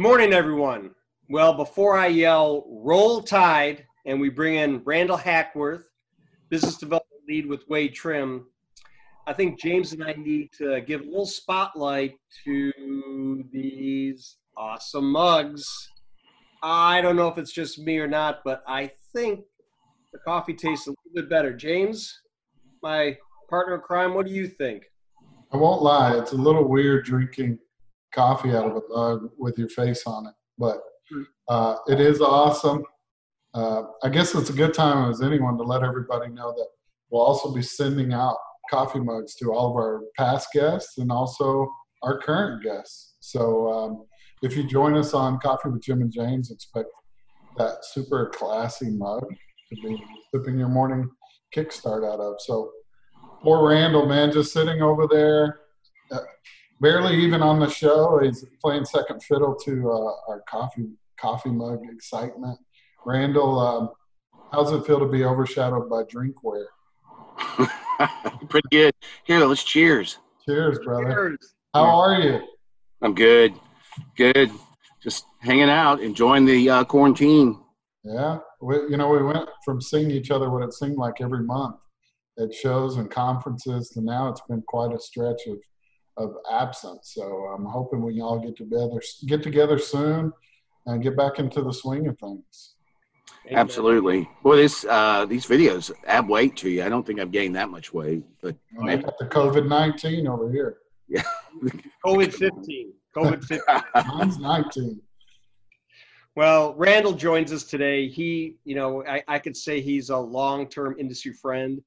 Good morning, everyone. Well, before I yell roll tide and we bring in Randall Hackworth, business development lead with Wade Trim, I think James and I need to give a little spotlight to these awesome mugs. I don't know if it's just me or not, but I think the coffee tastes a little bit better. James, my partner in crime, what do you think? I won't lie, it's a little weird drinking coffee out of a mug with your face on it, but uh, it is awesome. Uh, I guess it's a good time as anyone to let everybody know that we'll also be sending out coffee mugs to all of our past guests and also our current guests. So um, if you join us on Coffee with Jim and James, expect that super classy mug to be sipping your morning kickstart out of. So poor Randall, man, just sitting over there, uh, barely even on the show. He's playing second fiddle to uh, our coffee coffee mug excitement. Randall, um, how's it feel to be overshadowed by drinkware? Pretty good. Here, let's cheers. Cheers, brother. Cheers. How are you? I'm good. Good. Just hanging out, enjoying the uh, quarantine. Yeah, we, you know, we went from seeing each other what it seemed like every month at shows and conferences to now it's been quite a stretch of of absence. So I'm hoping we all get together get together soon and get back into the swing of things. Absolutely. Well, this uh, these videos add weight to you. I don't think I've gained that much weight, but oh, maybe. got the COVID nineteen over here. Yeah. COVID fifteen. COVID fifteen. Mine's nineteen. Well, Randall joins us today. He, you know, I, I could say he's a long-term industry friend.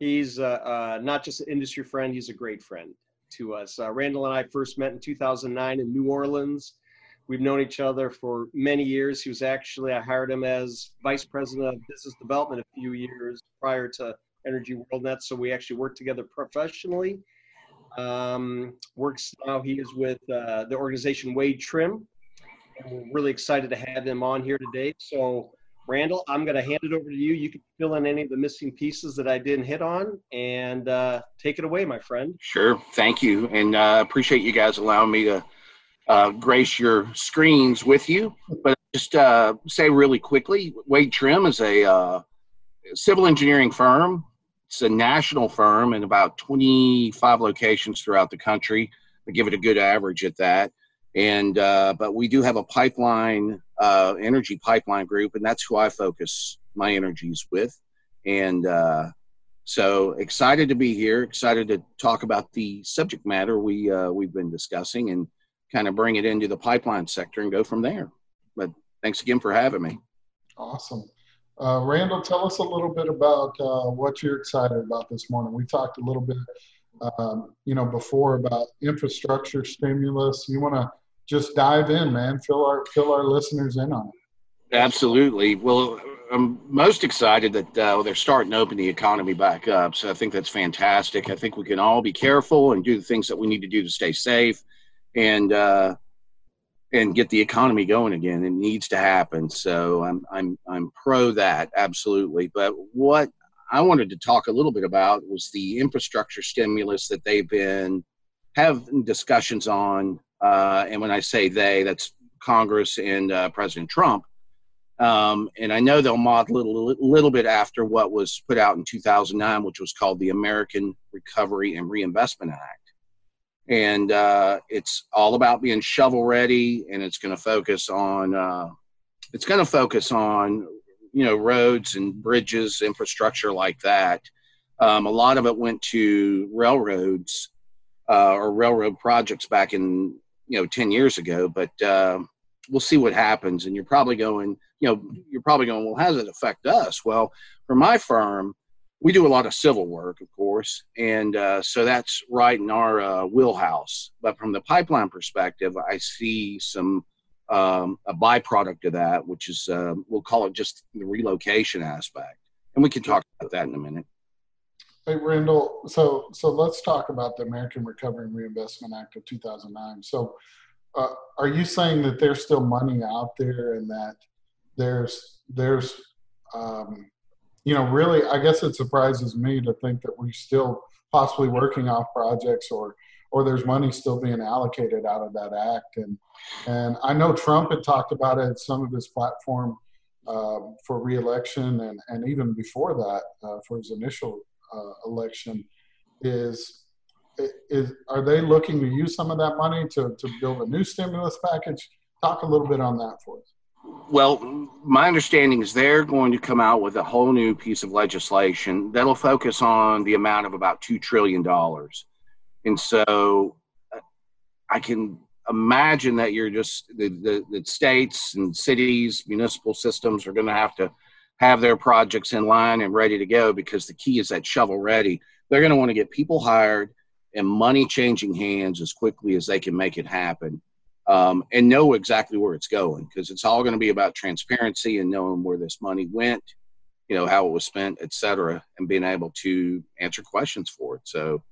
He's uh, uh, not just an industry friend; he's a great friend to us. Uh, Randall and I first met in 2009 in New Orleans. We've known each other for many years. He was actually, I hired him as vice president of business development a few years prior to Energy WorldNet. So we actually worked together professionally. Um, works now, he is with uh, the organization Wade Trim. And we're really excited to have him on here today. So, Randall, I'm going to hand it over to you. You can fill in any of the missing pieces that I didn't hit on and uh, take it away, my friend. Sure. Thank you. And uh, appreciate you guys allowing me to uh, grace your screens with you. But just uh, say really quickly, Wade Trim is a uh, civil engineering firm. It's a national firm in about 25 locations throughout the country. I give it a good average at that. And uh, but we do have a pipeline, uh, energy pipeline group, and that's who I focus my energies with. And uh, so excited to be here. Excited to talk about the subject matter we we've been discussing and kind of bring it into the pipeline sector and go from there. But thanks again for having me. Awesome. Uh, Randall, tell us a little bit about uh, what you're excited about this morning. We talked a little bit, um, you know, before about infrastructure stimulus. You want to just dive in, man. Fill our fill our listeners in on it. Absolutely. Well, I'm most excited that uh, they're starting to open the economy back up. So I think that's fantastic. I think we can all be careful and do the things that we need to do to stay safe and uh, and get the economy going again. It needs to happen. So I'm I'm I'm pro that absolutely. But what I wanted to talk a little bit about was the infrastructure stimulus that they've been having discussions on. Uh, and when I say they, that's Congress and uh, President Trump. Um, and I know they'll model a little, little bit after what was put out in 2009, which was called the American Recovery and Reinvestment Act and uh, it's all about being shovel ready and it's going to focus on uh, it's going to focus on you know roads and bridges infrastructure like that um, a lot of it went to railroads uh, or railroad projects back in know 10 years ago but uh, we'll see what happens and you're probably going you know you're probably going well how does it affect us well for my firm we do a lot of civil work, of course, and uh, so that's right in our uh, wheelhouse. But from the pipeline perspective, I see some um, a byproduct of that, which is uh, we'll call it just the relocation aspect, and we can talk about that in a minute. Hey, Randall. So, so let's talk about the American Recovery and Reinvestment Act of 2009. So, uh, are you saying that there's still money out there, and that there's there's um, you know, really, I guess it surprises me to think that we're still possibly working off projects or or there's money still being allocated out of that act. And and I know Trump had talked about it some of his platform uh, for reelection, and and even before that uh, for his initial uh, election, is is are they looking to use some of that money to to build a new stimulus package? Talk a little bit on that for us. Well, my understanding is they're going to come out with a whole new piece of legislation that'll focus on the amount of about $2 trillion. And so I can imagine that you're just the, the, the states and cities, municipal systems are going to have to have their projects in line and ready to go because the key is that shovel ready. They're going to want to get people hired and money changing hands as quickly as they can make it happen um, and know exactly where it's going because it's all going to be about transparency and knowing where this money went, you know, how it was spent, et cetera, and being able to answer questions for it. So,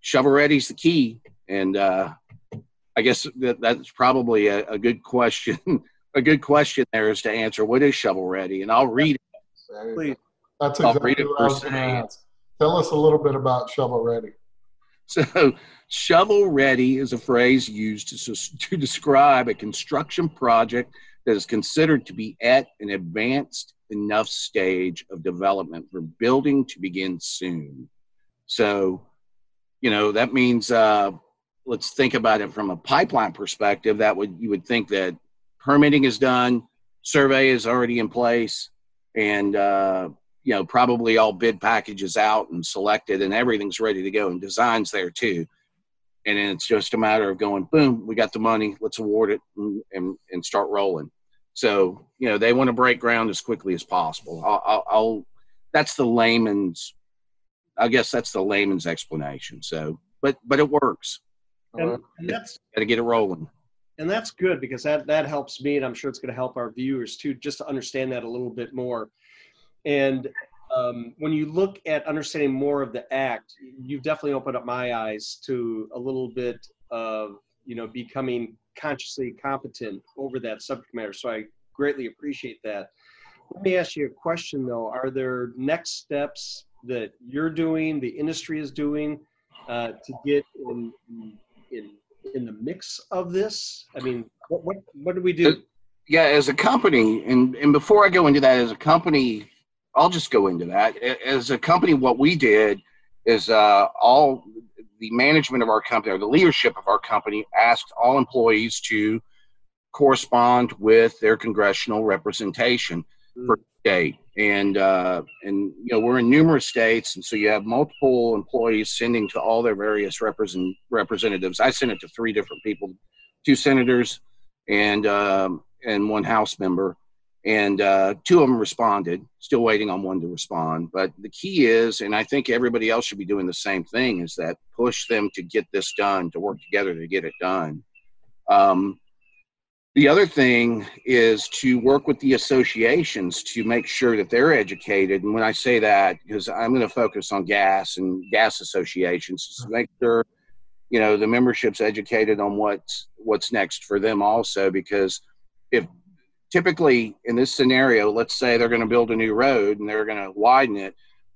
shovel ready is the key. And uh, I guess that, that's probably a, a good question. a good question there is to answer what is shovel ready, and I'll read it. Please. That's exactly what I was going to ask. Tell us a little bit about shovel ready. So, shovel ready is a phrase used to, to describe a construction project that is considered to be at an advanced enough stage of development for building to begin soon. So, you know, that means uh, let's think about it from a pipeline perspective. That would you would think that permitting is done, survey is already in place, and uh, you know probably all bid packages out and selected and everything's ready to go and designs there too. And then it's just a matter of going boom we got the money let's award it and, and, and start rolling. So you know they want to break ground as quickly as possible. I'll, I'll, I'll that's the layman's i guess that's the layman's explanation so but but it works. And, and that's got to get it rolling and that's good because that that helps me and i'm sure it's going to help our viewers too just to understand that a little bit more and um, when you look at understanding more of the act, you've definitely opened up my eyes to a little bit of you know becoming consciously competent over that subject matter. So I greatly appreciate that. Let me ask you a question though: Are there next steps that you're doing, the industry is doing, uh, to get in, in in the mix of this? I mean, what what what do we do? Yeah, as a company, and and before I go into that, as a company, I'll just go into that. As a company, what we did is uh, all the management of our company or the leadership of our company asked all employees to correspond with their congressional representation mm. for state. And uh, and you know we're in numerous states, and so you have multiple employees sending to all their various represent representatives. I sent it to three different people, two senators, and um, and one House member and uh, two of them responded still waiting on one to respond but the key is and i think everybody else should be doing the same thing is that push them to get this done to work together to get it done um, the other thing is to work with the associations to make sure that they're educated and when i say that because i'm going to focus on gas and gas associations to make sure you know the membership's educated on what's what's next for them also because if typically in this scenario, let's say they're going to build a new road and they're going to widen it.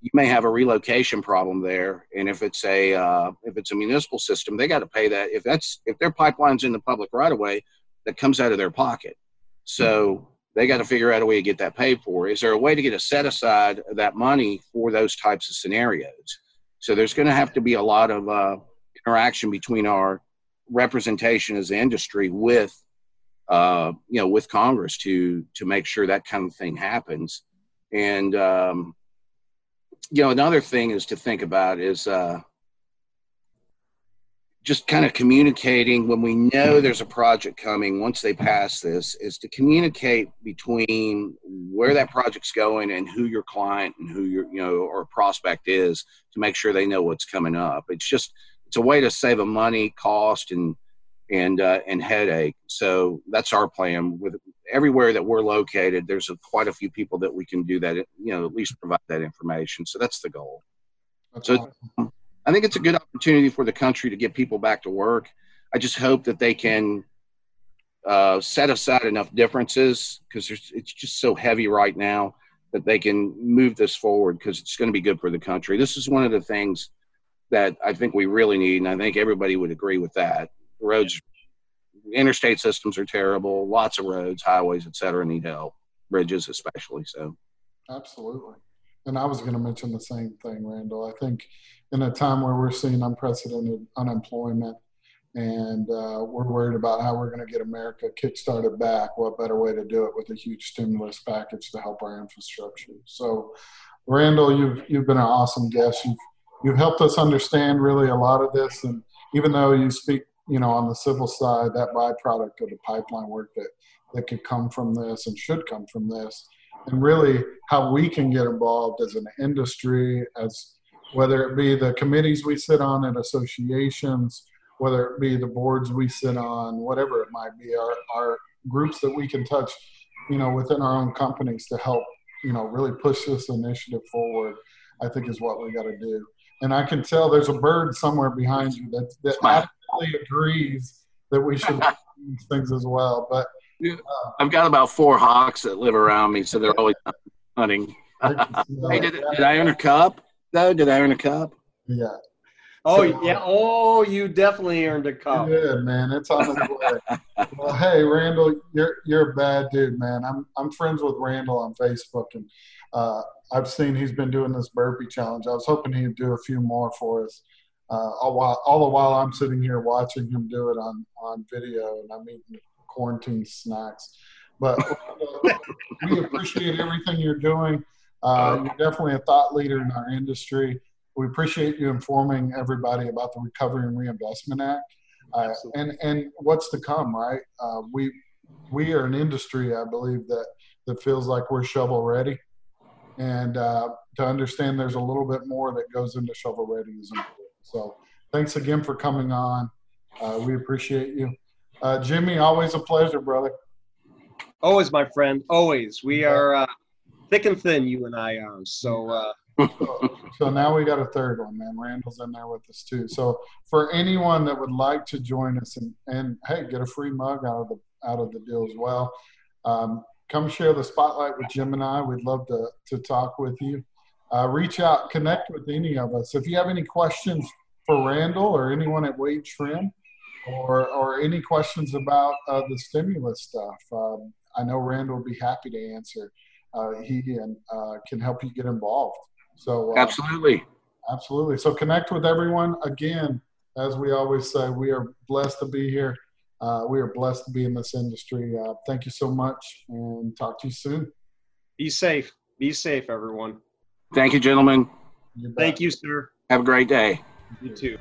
You may have a relocation problem there, and if it's a uh, if it's a municipal system, they got to pay that. If that's if their pipeline's in the public right of way, that comes out of their pocket. So they got to figure out a way to get that paid for. Is there a way to get a set aside of that money for those types of scenarios? So there's going to have to be a lot of uh, interaction between our representation as the industry with uh, you know, with Congress to to make sure that kind of thing happens. And um, you know, another thing is to think about is uh, just kind of communicating when we know there's a project coming. Once they pass this, is to communicate between where that project's going and who your client and who your you know or prospect is to make sure they know what's coming up. It's just it's a way to save a money, cost, and and uh, and headache. So that's our plan. With everywhere that we're located, there's a, quite a few people that we can do that. You know, at least provide that information. So that's the goal. That's so awesome. I think it's a good opportunity for the country to get people back to work. I just hope that they can uh, set aside enough differences because it's just so heavy right now that they can move this forward because it's going to be good for the country. This is one of the things that I think we really need, and I think everybody would agree with that. Roads, interstate systems are terrible. Lots of roads, highways, et cetera, need help. Bridges, especially. So, absolutely. And I was going to mention the same thing, Randall. I think in a time where we're seeing unprecedented unemployment and uh, we're worried about how we're going to get America kickstarted back, what better way to do it with a huge stimulus package to help our infrastructure? So, Randall, you've you've been an awesome guest. You've you've helped us understand really a lot of this, and even though you speak, you know, on the civil side, that byproduct of the pipeline work that that could come from this and should come from this, and really how we can get involved as an industry, as whether it be the committees we sit on at associations, whether it be the boards we sit on, whatever it might be, our, our groups that we can touch, you know, within our own companies to help, you know, really push this initiative forward, I think is what we got to do. And I can tell there's a bird somewhere behind you that, that absolutely agrees that we should do these things as well. But I've got about four hawks that live around me, so they're always hunting. hey, did, did I earn a cup? though? Did I earn a cup? Yeah. Oh so, yeah. Oh, you definitely earned a cup. Yeah, man. It's on the way. well, hey, Randall, you're you're a bad dude, man. I'm I'm friends with Randall on Facebook, and uh, I've seen he's been doing this burpee challenge. I was hoping he'd do a few more for us. Uh, all while all the while I'm sitting here watching him do it on on video, and I'm eating quarantine snacks. But we appreciate everything you're doing. Uh, you're definitely a thought leader in our industry. We appreciate you informing everybody about the Recovery and Reinvestment Act uh, and and what's to come. Right? Uh, we we are an industry, I believe that that feels like we're shovel ready, and uh, to understand there's a little bit more that goes into shovel ready is important. So thanks again for coming on. Uh, we appreciate you, uh, Jimmy. Always a pleasure, brother. Always, my friend. Always. We are thick and thin. You and I are. So so, so, now we got a third one, man. Randall's in there with us too. So for anyone that would like to join us and, and hey, get a free mug out of the out of the deal as well. Um, come share the spotlight with Jim and I. We'd love to to talk with you. Uh, reach out, connect with any of us. If you have any questions for Randall or anyone at Wade Trim, or or any questions about uh, the stimulus stuff, um, I know Randall will be happy to answer. Uh, he and uh, can help you get involved. So uh, absolutely, absolutely. So connect with everyone. Again, as we always say, we are blessed to be here. Uh, we are blessed to be in this industry. Uh, thank you so much, and talk to you soon. Be safe. Be safe, everyone. Thank you, gentlemen. Thank you, sir. Have a great day. You too.